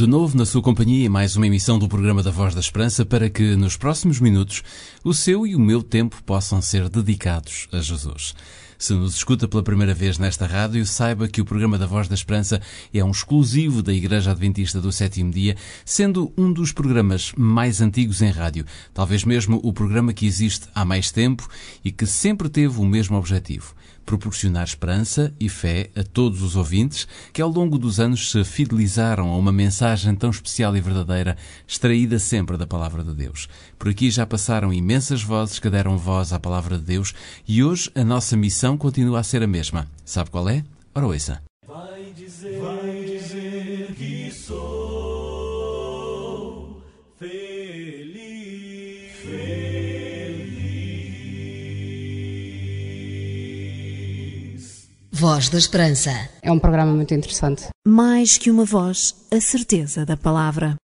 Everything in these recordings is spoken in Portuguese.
De novo na sua companhia mais uma emissão do programa da Voz da Esperança para que nos próximos minutos o seu e o meu tempo possam ser dedicados a Jesus. Se nos escuta pela primeira vez nesta rádio, saiba que o programa da Voz da Esperança é um exclusivo da Igreja Adventista do Sétimo Dia, sendo um dos programas mais antigos em rádio, talvez mesmo o programa que existe há mais tempo e que sempre teve o mesmo objetivo proporcionar esperança e fé a todos os ouvintes que ao longo dos anos se fidelizaram a uma mensagem tão especial e verdadeira, extraída sempre da Palavra de Deus. Por aqui já passaram imensas vozes que deram voz à Palavra de Deus e hoje a nossa missão continua a ser a mesma. Sabe qual é? Ora, ouça. Voz da Esperança. É um programa muito interessante. Mais que uma voz, a certeza da palavra.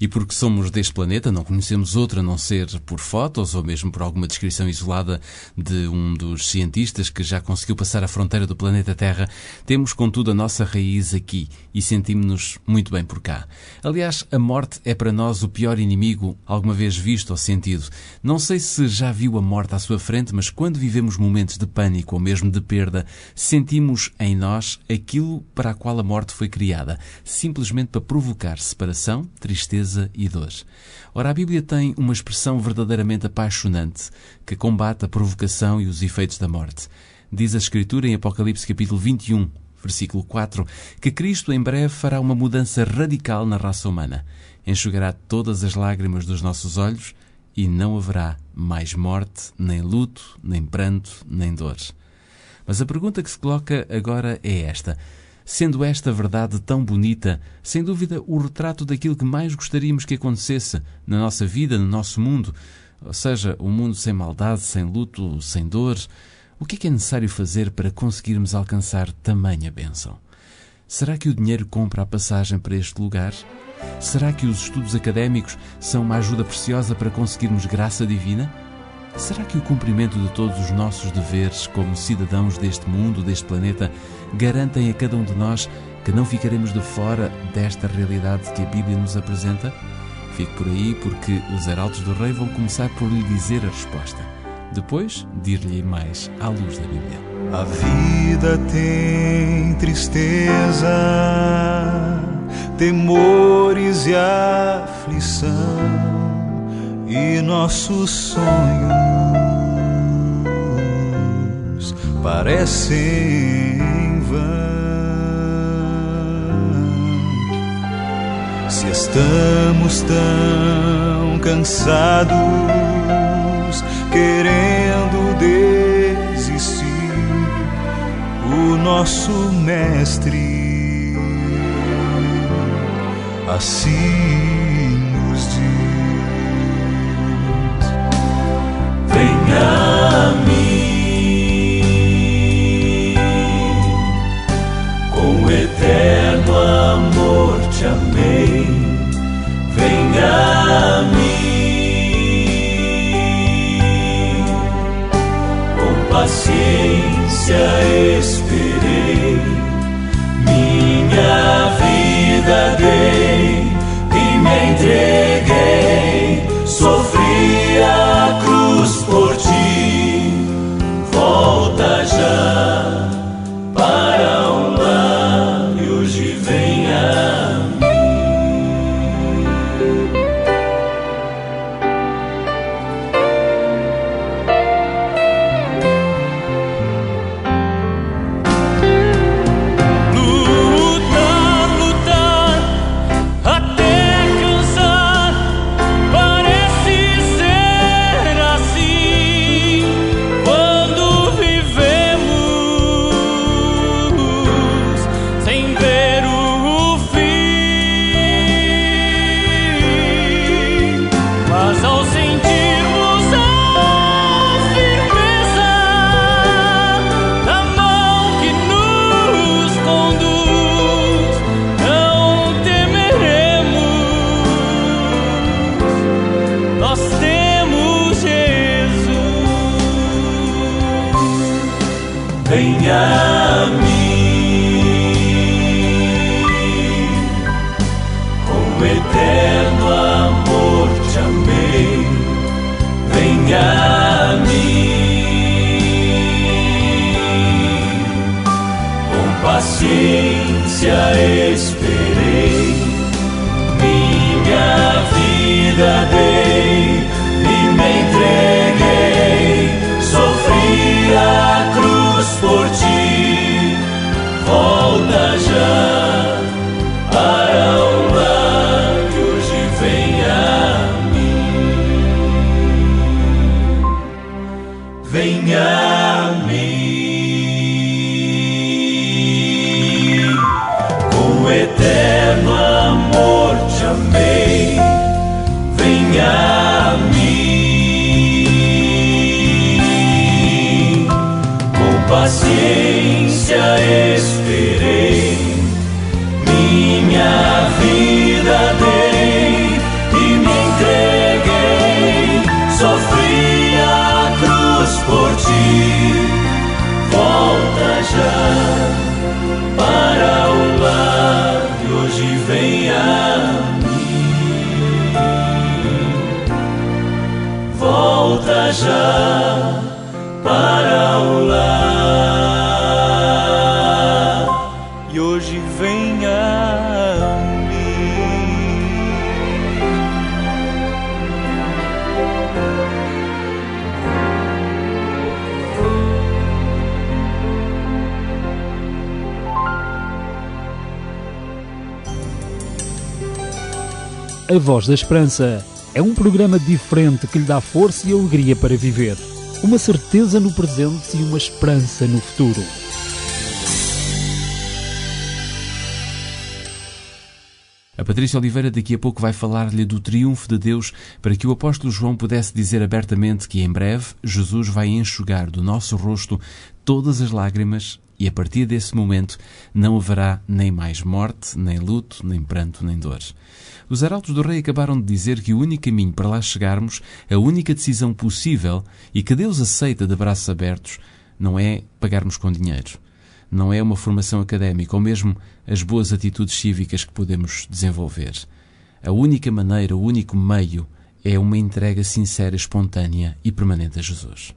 E porque somos deste planeta, não conhecemos outro a não ser por fotos ou mesmo por alguma descrição isolada de um dos cientistas que já conseguiu passar a fronteira do planeta Terra, temos contudo a nossa raiz aqui e sentimos-nos muito bem por cá. Aliás, a morte é para nós o pior inimigo alguma vez visto ou sentido. Não sei se já viu a morte à sua frente, mas quando vivemos momentos de pânico ou mesmo de perda, sentimos em nós aquilo para a qual a morte foi criada, simplesmente para provocar separação, tristeza e dor. Ora, a Bíblia tem uma expressão verdadeiramente apaixonante que combate a provocação e os efeitos da morte. Diz a Escritura em Apocalipse capítulo 21, versículo 4, que Cristo em breve fará uma mudança radical na raça humana. Enxugará todas as lágrimas dos nossos olhos e não haverá mais morte, nem luto, nem pranto, nem dor. Mas a pergunta que se coloca agora é esta. Sendo esta verdade tão bonita, sem dúvida o retrato daquilo que mais gostaríamos que acontecesse na nossa vida, no nosso mundo, ou seja, um mundo sem maldade, sem luto, sem dor, o que é que é necessário fazer para conseguirmos alcançar tamanha bênção? Será que o dinheiro compra a passagem para este lugar? Será que os estudos académicos são uma ajuda preciosa para conseguirmos graça divina? Será que o cumprimento de todos os nossos deveres como cidadãos deste mundo, deste planeta, garantem a cada um de nós que não ficaremos de fora desta realidade que a Bíblia nos apresenta? Fique por aí porque os arautos do rei vão começar por lhe dizer a resposta. Depois, dir-lhe mais à luz da Bíblia. A vida tem tristeza, temores e aflição, e nossos sonhos parecem vão. Se estamos tão cansados, querendo desistir, o nosso mestre assim esperei, minha vida dei A Voz da Esperança é um programa diferente que lhe dá força e alegria para viver. Uma certeza no presente e uma esperança no futuro. A Patrícia Oliveira daqui a pouco vai falar-lhe do triunfo de Deus para que o apóstolo João pudesse dizer abertamente que em breve Jesus vai enxugar do nosso rosto todas as lágrimas e a partir desse momento não haverá nem mais morte, nem luto, nem pranto, nem dor. Os arautos do rei acabaram de dizer que o único caminho para lá chegarmos, a única decisão possível e que Deus aceita de braços abertos, não é pagarmos com dinheiro não é uma formação académica ou mesmo as boas atitudes cívicas que podemos desenvolver. A única maneira, o único meio é uma entrega sincera, espontânea e permanente a Jesus.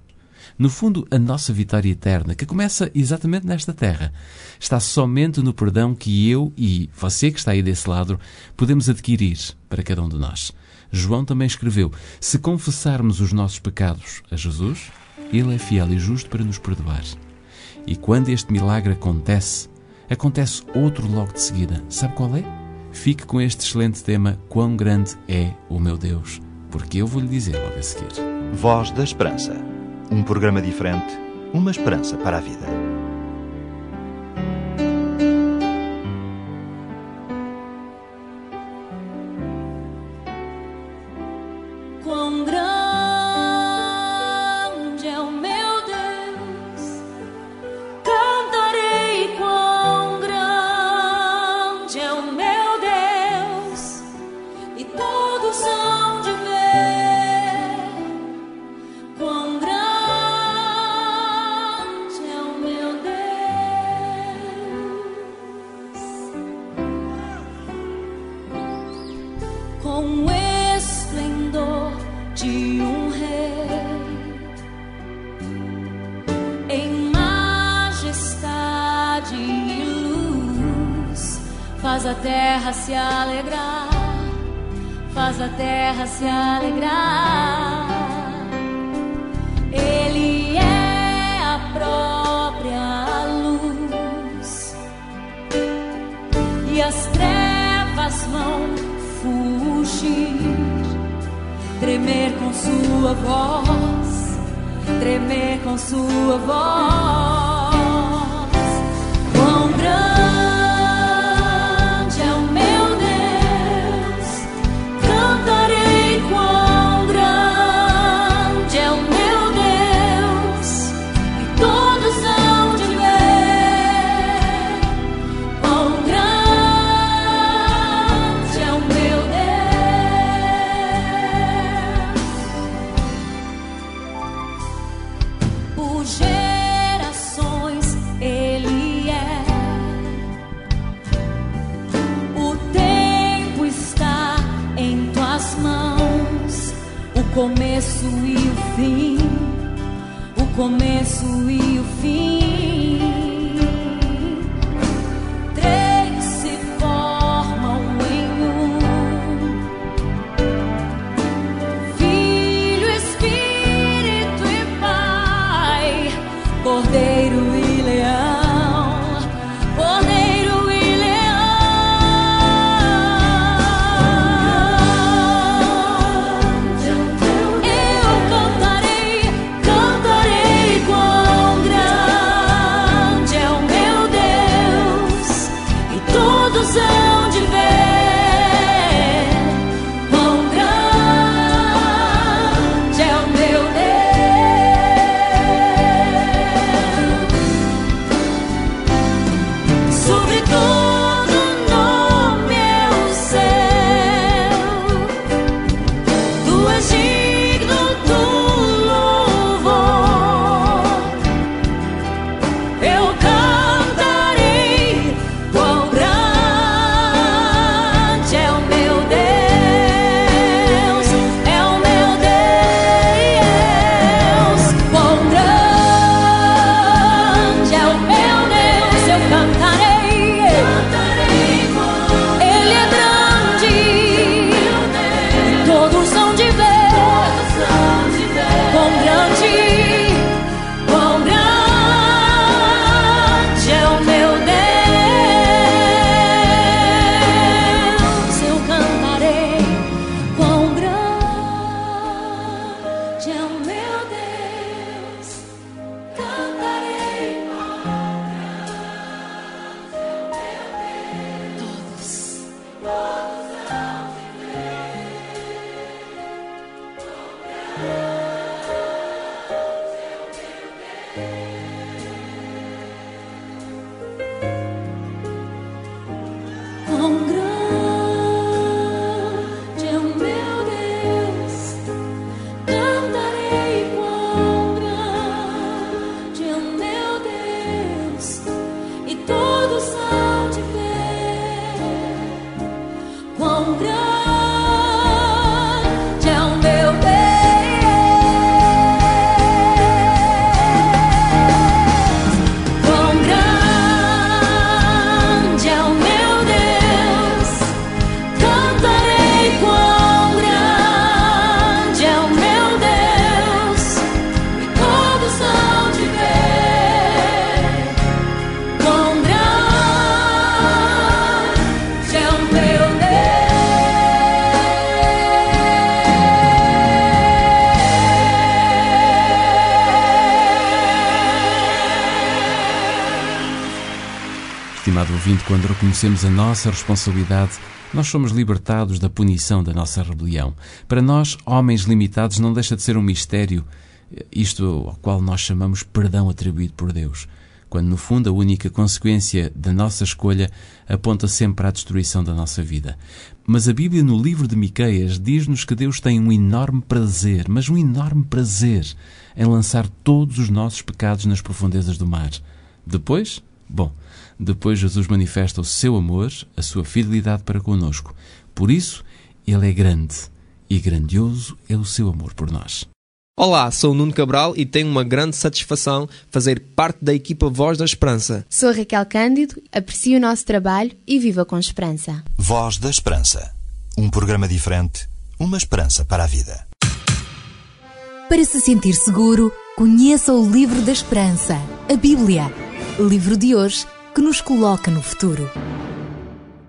No fundo, a nossa vitória eterna, que começa exatamente nesta terra, está somente no perdão que eu e você que está aí desse lado podemos adquirir para cada um de nós. João também escreveu: Se confessarmos os nossos pecados a Jesus, Ele é fiel e justo para nos perdoar. E quando este milagre acontece, acontece outro logo de seguida. Sabe qual é? Fique com este excelente tema: Quão grande é o meu Deus? Porque eu vou lhe dizer logo a seguir. Voz da Esperança. Um programa diferente, uma esperança para a vida. Faz a terra se alegrar, faz a terra se alegrar. Ele é a própria luz e as trevas vão fugir, tremer com sua voz, tremer com sua voz. Começo e o fim, o começo e o fim. Estimado ouvinte, quando reconhecemos a nossa responsabilidade, nós somos libertados da punição da nossa rebelião. Para nós, homens limitados, não deixa de ser um mistério, isto ao qual nós chamamos perdão atribuído por Deus, quando no fundo a única consequência da nossa escolha aponta sempre à destruição da nossa vida. Mas a Bíblia, no livro de Miqueias, diz-nos que Deus tem um enorme prazer, mas um enorme prazer, em lançar todos os nossos pecados nas profundezas do mar. Depois, bom, depois Jesus manifesta o seu amor, a sua fidelidade para conosco. Por isso, Ele é grande e grandioso é o seu amor por nós. Olá, sou o Nuno Cabral e tenho uma grande satisfação fazer parte da equipa Voz da Esperança. Sou Raquel Cândido, aprecio o nosso trabalho e viva com esperança. Voz da Esperança. Um programa diferente, uma esperança para a vida. Para se sentir seguro, conheça o Livro da Esperança, a Bíblia. Livro de hoje que nos coloca no futuro.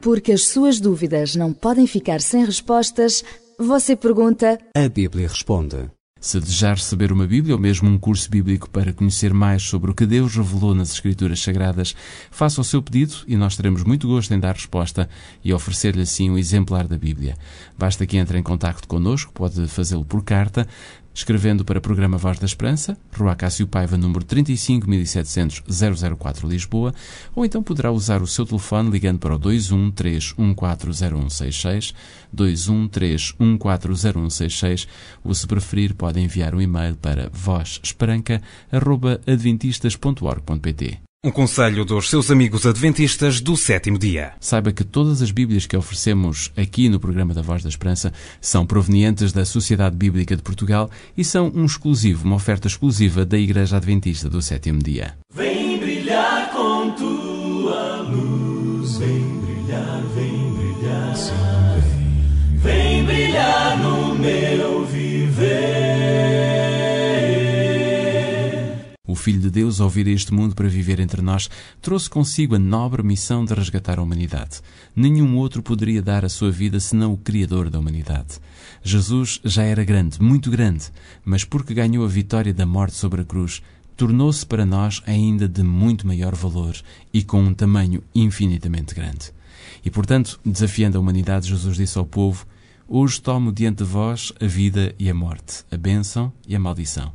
Porque as suas dúvidas não podem ficar sem respostas, você pergunta. A Bíblia responde. Se desejar receber uma Bíblia ou mesmo um curso bíblico para conhecer mais sobre o que Deus revelou nas Escrituras Sagradas, faça o seu pedido e nós teremos muito gosto em dar resposta e oferecer-lhe assim um exemplar da Bíblia. Basta que entre em contato connosco, pode fazê-lo por carta, escrevendo para o programa Voz da Esperança, Rua Cássio Paiva, número 35700 004 Lisboa, ou então poderá usar o seu telefone ligando para o 213140166, 213140166, ou se preferir pode enviar um e-mail para vozesperanca.adventistas.org.pt. Um conselho dos seus amigos adventistas do sétimo dia. Saiba que todas as Bíblias que oferecemos aqui no programa da Voz da Esperança são provenientes da Sociedade Bíblica de Portugal e são um exclusivo, uma oferta exclusiva da Igreja Adventista do sétimo dia. Vem Filho de Deus, ao vir a este mundo para viver entre nós, trouxe consigo a nobre missão de resgatar a humanidade. Nenhum outro poderia dar a sua vida senão o Criador da humanidade. Jesus já era grande, muito grande, mas porque ganhou a vitória da morte sobre a cruz, tornou-se para nós ainda de muito maior valor e com um tamanho infinitamente grande. E, portanto, desafiando a humanidade, Jesus disse ao povo: Hoje tomo diante de vós a vida e a morte, a bênção e a maldição.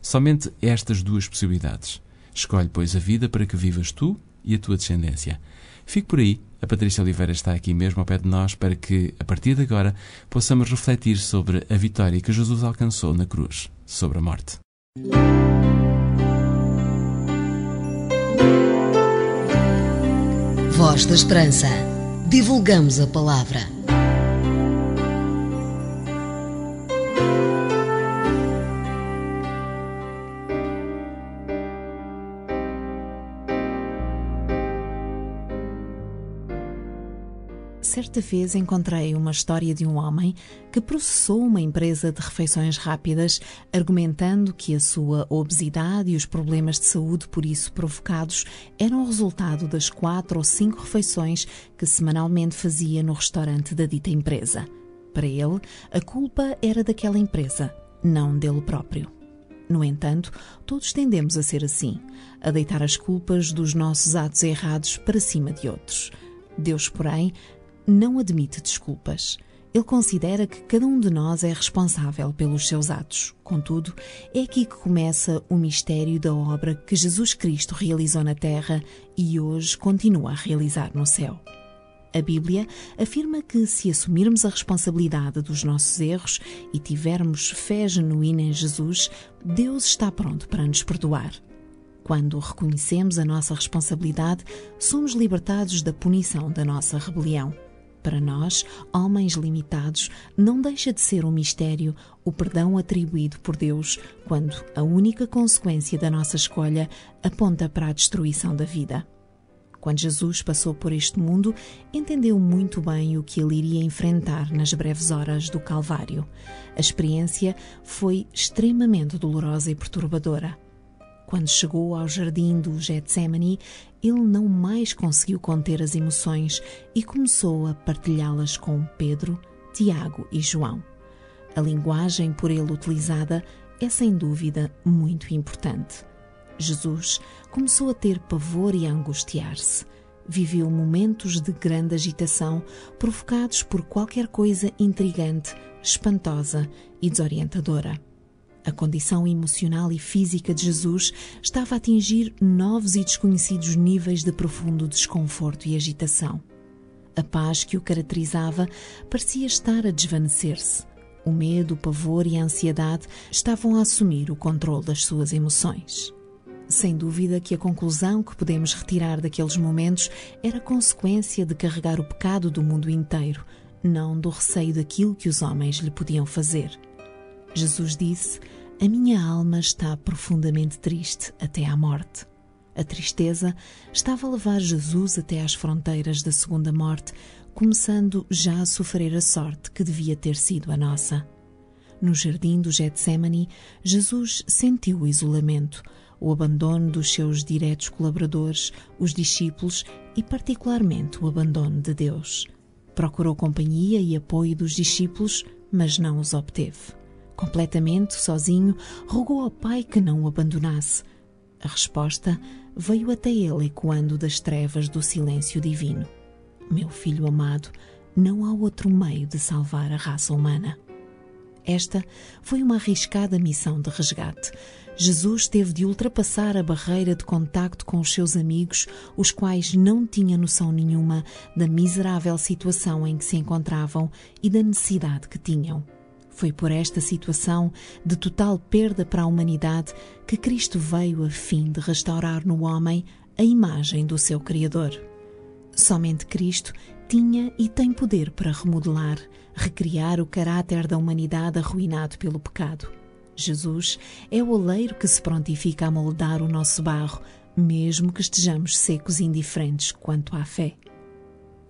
Somente estas duas possibilidades. Escolhe, pois, a vida para que vivas tu e a tua descendência. Fique por aí. A Patrícia Oliveira está aqui mesmo ao pé de nós para que, a partir de agora, possamos refletir sobre a vitória que Jesus alcançou na cruz, sobre a morte. Voz da Esperança. Divulgamos a palavra. Certa vez encontrei uma história de um homem que processou uma empresa de refeições rápidas, argumentando que a sua obesidade e os problemas de saúde por isso provocados eram o resultado das quatro ou cinco refeições que semanalmente fazia no restaurante da dita empresa. Para ele, a culpa era daquela empresa, não dele próprio. No entanto, todos tendemos a ser assim, a deitar as culpas dos nossos atos errados para cima de outros. Deus, porém, não admite desculpas. Ele considera que cada um de nós é responsável pelos seus atos. Contudo, é aqui que começa o mistério da obra que Jesus Cristo realizou na Terra e hoje continua a realizar no céu. A Bíblia afirma que, se assumirmos a responsabilidade dos nossos erros e tivermos fé genuína em Jesus, Deus está pronto para nos perdoar. Quando reconhecemos a nossa responsabilidade, somos libertados da punição da nossa rebelião. Para nós, homens limitados, não deixa de ser um mistério o perdão atribuído por Deus quando a única consequência da nossa escolha aponta para a destruição da vida. Quando Jesus passou por este mundo, entendeu muito bem o que ele iria enfrentar nas breves horas do Calvário. A experiência foi extremamente dolorosa e perturbadora. Quando chegou ao jardim do Getsemane, ele não mais conseguiu conter as emoções e começou a partilhá-las com Pedro, Tiago e João. A linguagem por ele utilizada é sem dúvida muito importante. Jesus começou a ter pavor e a angustiar-se. Viveu momentos de grande agitação provocados por qualquer coisa intrigante, espantosa e desorientadora. A condição emocional e física de Jesus estava a atingir novos e desconhecidos níveis de profundo desconforto e agitação. A paz que o caracterizava parecia estar a desvanecer-se. O medo, o pavor e a ansiedade estavam a assumir o controle das suas emoções. Sem dúvida que a conclusão que podemos retirar daqueles momentos era consequência de carregar o pecado do mundo inteiro, não do receio daquilo que os homens lhe podiam fazer. Jesus disse: A minha alma está profundamente triste até à morte. A tristeza estava a levar Jesus até às fronteiras da segunda morte, começando já a sofrer a sorte que devia ter sido a nossa. No jardim do Getsemane, Jesus sentiu o isolamento, o abandono dos seus diretos colaboradores, os discípulos e, particularmente, o abandono de Deus. Procurou companhia e apoio dos discípulos, mas não os obteve. Completamente sozinho, rogou ao Pai que não o abandonasse. A resposta veio até ele ecoando das trevas do silêncio divino. Meu filho amado, não há outro meio de salvar a raça humana. Esta foi uma arriscada missão de resgate. Jesus teve de ultrapassar a barreira de contacto com os seus amigos, os quais não tinham noção nenhuma da miserável situação em que se encontravam e da necessidade que tinham. Foi por esta situação de total perda para a humanidade que Cristo veio a fim de restaurar no homem a imagem do seu Criador. Somente Cristo tinha e tem poder para remodelar, recriar o caráter da humanidade arruinado pelo pecado. Jesus é o oleiro que se prontifica a moldar o nosso barro, mesmo que estejamos secos e indiferentes quanto à fé.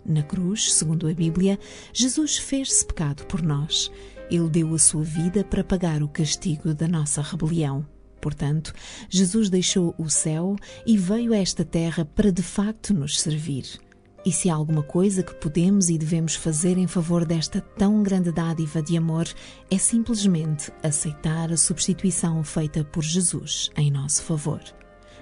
Na cruz, segundo a Bíblia, Jesus fez-se pecado por nós. Ele deu a sua vida para pagar o castigo da nossa rebelião. Portanto, Jesus deixou o céu e veio a esta terra para de facto nos servir. E se há alguma coisa que podemos e devemos fazer em favor desta tão grande dádiva de amor, é simplesmente aceitar a substituição feita por Jesus em nosso favor.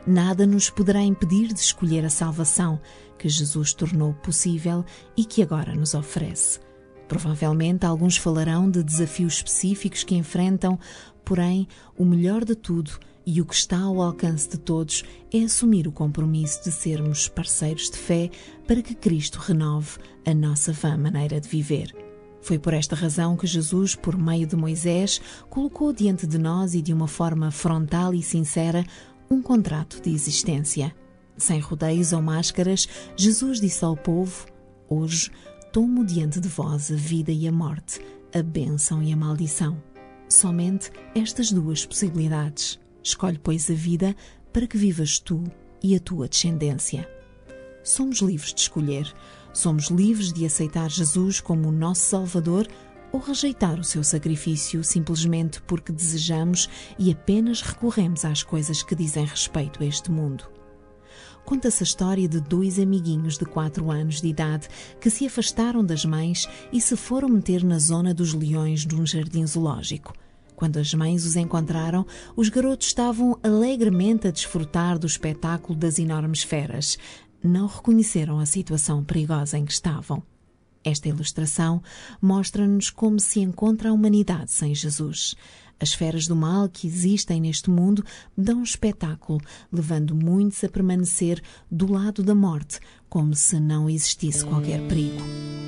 Nada nos poderá impedir de escolher a salvação que Jesus tornou possível e que agora nos oferece. Provavelmente alguns falarão de desafios específicos que enfrentam, porém, o melhor de tudo e o que está ao alcance de todos é assumir o compromisso de sermos parceiros de fé para que Cristo renove a nossa vã maneira de viver. Foi por esta razão que Jesus, por meio de Moisés, colocou diante de nós e de uma forma frontal e sincera um contrato de existência. Sem rodeios ou máscaras, Jesus disse ao povo: Hoje tomo diante de vós a vida e a morte, a bênção e a maldição. Somente estas duas possibilidades. Escolhe, pois, a vida para que vivas tu e a tua descendência. Somos livres de escolher. Somos livres de aceitar Jesus como o nosso Salvador ou rejeitar o seu sacrifício simplesmente porque desejamos e apenas recorremos às coisas que dizem respeito a este mundo. Conta-se a história de dois amiguinhos de 4 anos de idade que se afastaram das mães e se foram meter na zona dos leões de um jardim zoológico. Quando as mães os encontraram, os garotos estavam alegremente a desfrutar do espetáculo das enormes feras. Não reconheceram a situação perigosa em que estavam. Esta ilustração mostra-nos como se encontra a humanidade sem Jesus. As feras do mal que existem neste mundo dão espetáculo, levando muitos a permanecer do lado da morte, como se não existisse qualquer perigo.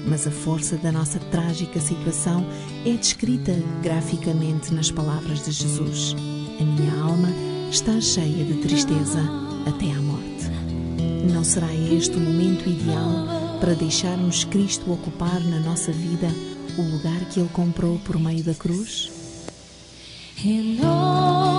Mas a força da nossa trágica situação é descrita graficamente nas palavras de Jesus: A minha alma está cheia de tristeza até à morte. Não será este o momento ideal para deixarmos Cristo ocupar na nossa vida o lugar que Ele comprou por meio da cruz? Renova-me,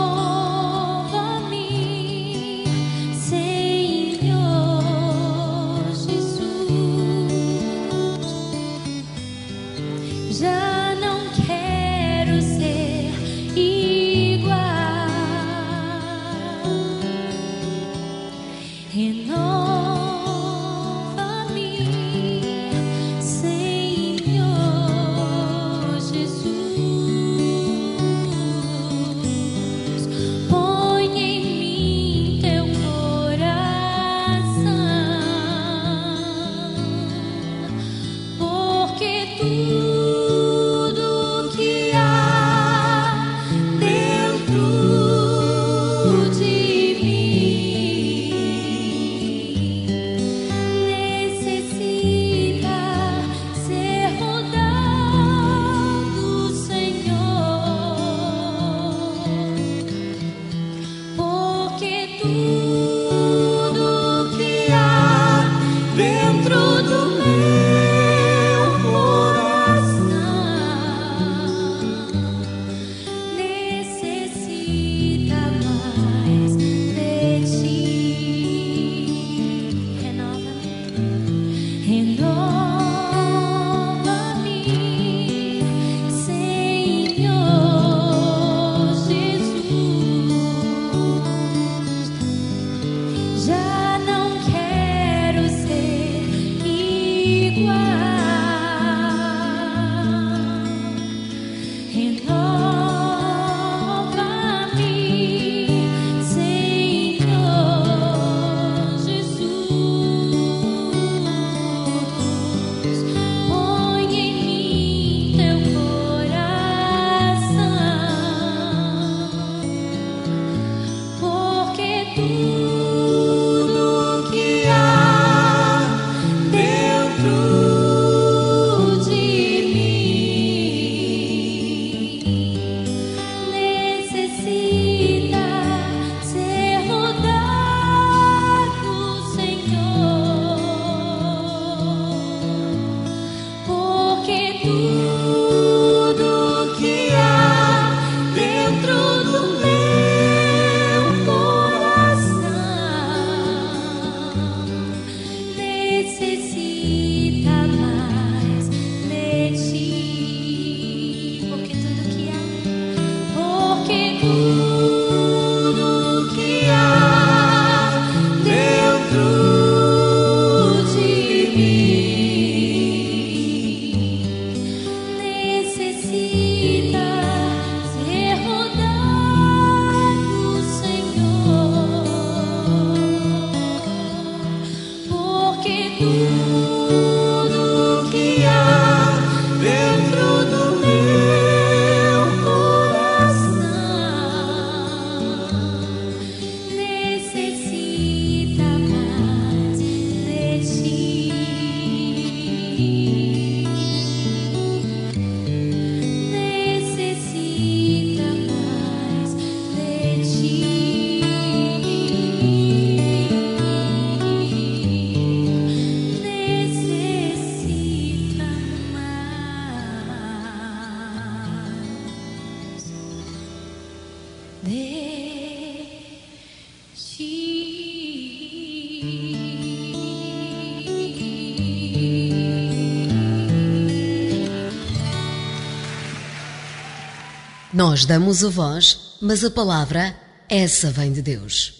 Nós damos a voz, mas a palavra, essa vem de Deus.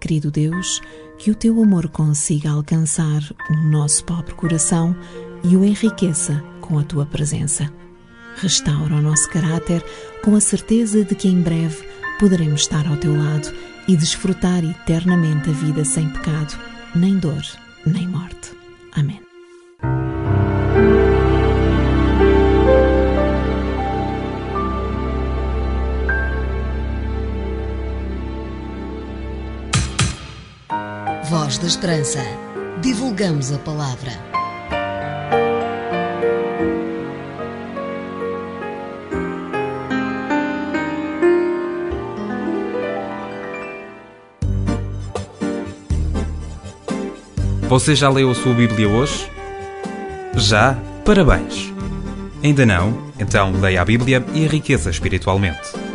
Querido Deus, que o teu amor consiga alcançar o nosso pobre coração e o enriqueça com a tua presença. Restaura o nosso caráter com a certeza de que em breve poderemos estar ao teu lado e desfrutar eternamente a vida sem pecado, nem dor, nem morte. Amém. Voz da Esperança. Divulgamos a palavra. Você já leu a sua Bíblia hoje? Já? Parabéns! Ainda não? Então leia a Bíblia e enriqueça espiritualmente.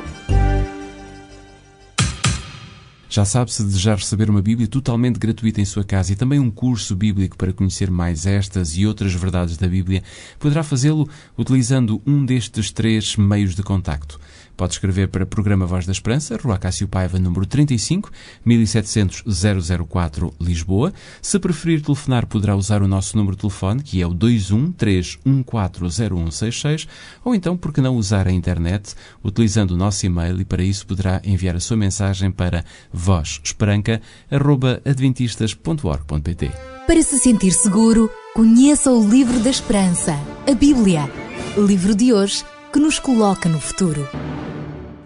Já sabe, se desejar receber uma Bíblia totalmente gratuita em sua casa e também um curso bíblico para conhecer mais estas e outras verdades da Bíblia, poderá fazê-lo utilizando um destes três meios de contacto. Pode escrever para Programa Voz da Esperança, Rua Cássio Paiva, número 35, 1700 004, Lisboa. Se preferir telefonar, poderá usar o nosso número de telefone, que é o 213140166, ou então, por que não usar a internet, utilizando o nosso e-mail e para isso poderá enviar a sua mensagem para vozesperanca.adventistas.org.pt Para se sentir seguro, conheça o Livro da Esperança, a Bíblia. Livro de hoje que nos coloca no futuro.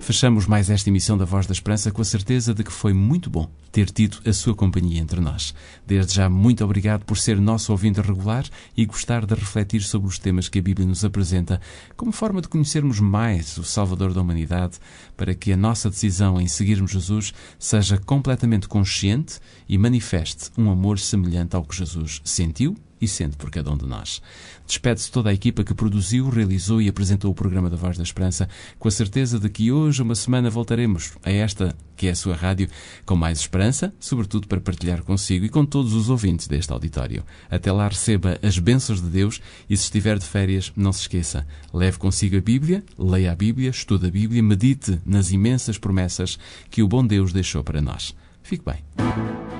Fechamos mais esta emissão da Voz da Esperança com a certeza de que foi muito bom ter tido a sua companhia entre nós. Desde já, muito obrigado por ser nosso ouvinte regular e gostar de refletir sobre os temas que a Bíblia nos apresenta, como forma de conhecermos mais o Salvador da humanidade, para que a nossa decisão em seguirmos Jesus seja completamente consciente e manifeste um amor semelhante ao que Jesus sentiu e sente por cada um de nós. Despede-se toda a equipa que produziu, realizou e apresentou o programa da Voz da Esperança, com a certeza de que hoje, uma semana, voltaremos a esta, que é a sua rádio, com mais esperança, sobretudo para partilhar consigo e com todos os ouvintes deste auditório. Até lá receba as bênçãos de Deus e, se estiver de férias, não se esqueça, leve consigo a Bíblia, leia a Bíblia, estude a Bíblia, medite nas imensas promessas que o bom Deus deixou para nós. Fique bem.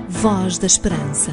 Voz da Esperança.